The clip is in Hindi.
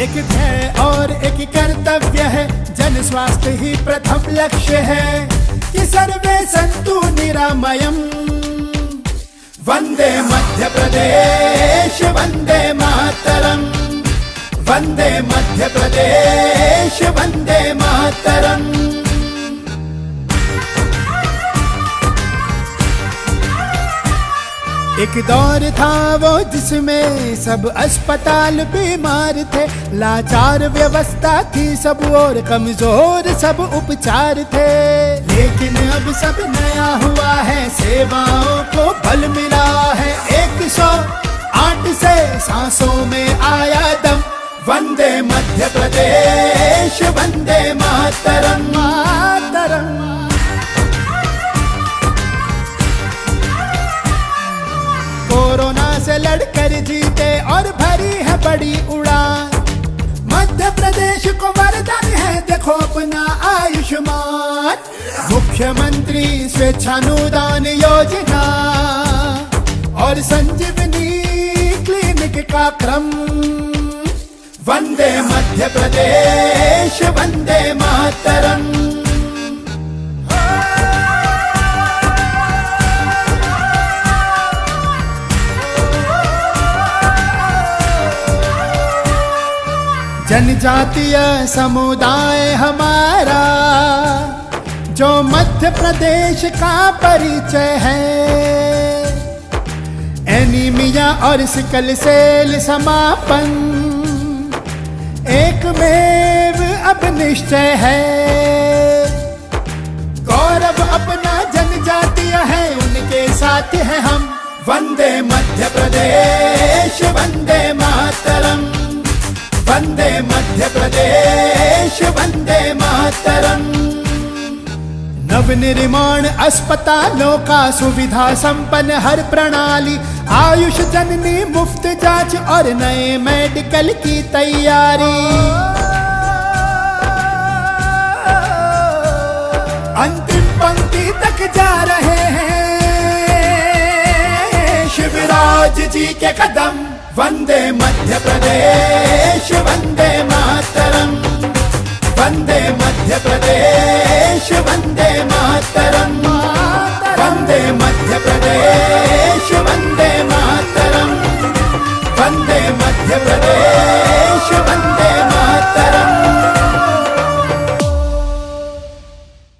एक ध्येय और एक कर्तव्य है। जन स्वास्थ्य ही प्रथम लक्ष्य है। कि सर्वे संतु निरामयम। वंदे मध्य प्रदेश वंदे मातरम। वंदे मध्य प्रदेश वंदे मातरम। एक दौर था वो जिसमें सब अस्पताल बीमार थे। लाचार व्यवस्था थी सब और कमज़ोर सब उपचार थे। लेकिन अब सब नया हुआ है, सेवाओं को फल मिला है। एक सौ आठ से सांसों में आया दम। वंदे मध्य प्रदेश। आयुष्मान। मुख्यमंत्री स्वेच्छानुदान योजना। और संजीवनी क्लिनिक का क्रम। वंदे मध्य प्रदेश वंदे मातरम। जनजातीय समुदाय हमारा, जो मध्य प्रदेश का परिचय है। एनीमिया और सिकल सेल समापन, एक मेव अब निश्चय है। गौरव अपना जनजातीय है, उनके साथ है हम। वंदे मध्य प्रदेश, वंदे मातरम। वंदे मध्य प्रदेश वंदे मातरम। नवनिर्माण अस्पतालों का सुविधा संपन्न हर प्रणाली, आयुष जननी, मुफ़्त जाँच और नए मेडिकल की तैयारी। अंतिम पंक्ति तक जा रहे हैं शिवराज जी के कदम वंदे मध्य प्रदेश देश वन्दे मातरम्। वन्दे मध्यप्रदेश वन्दे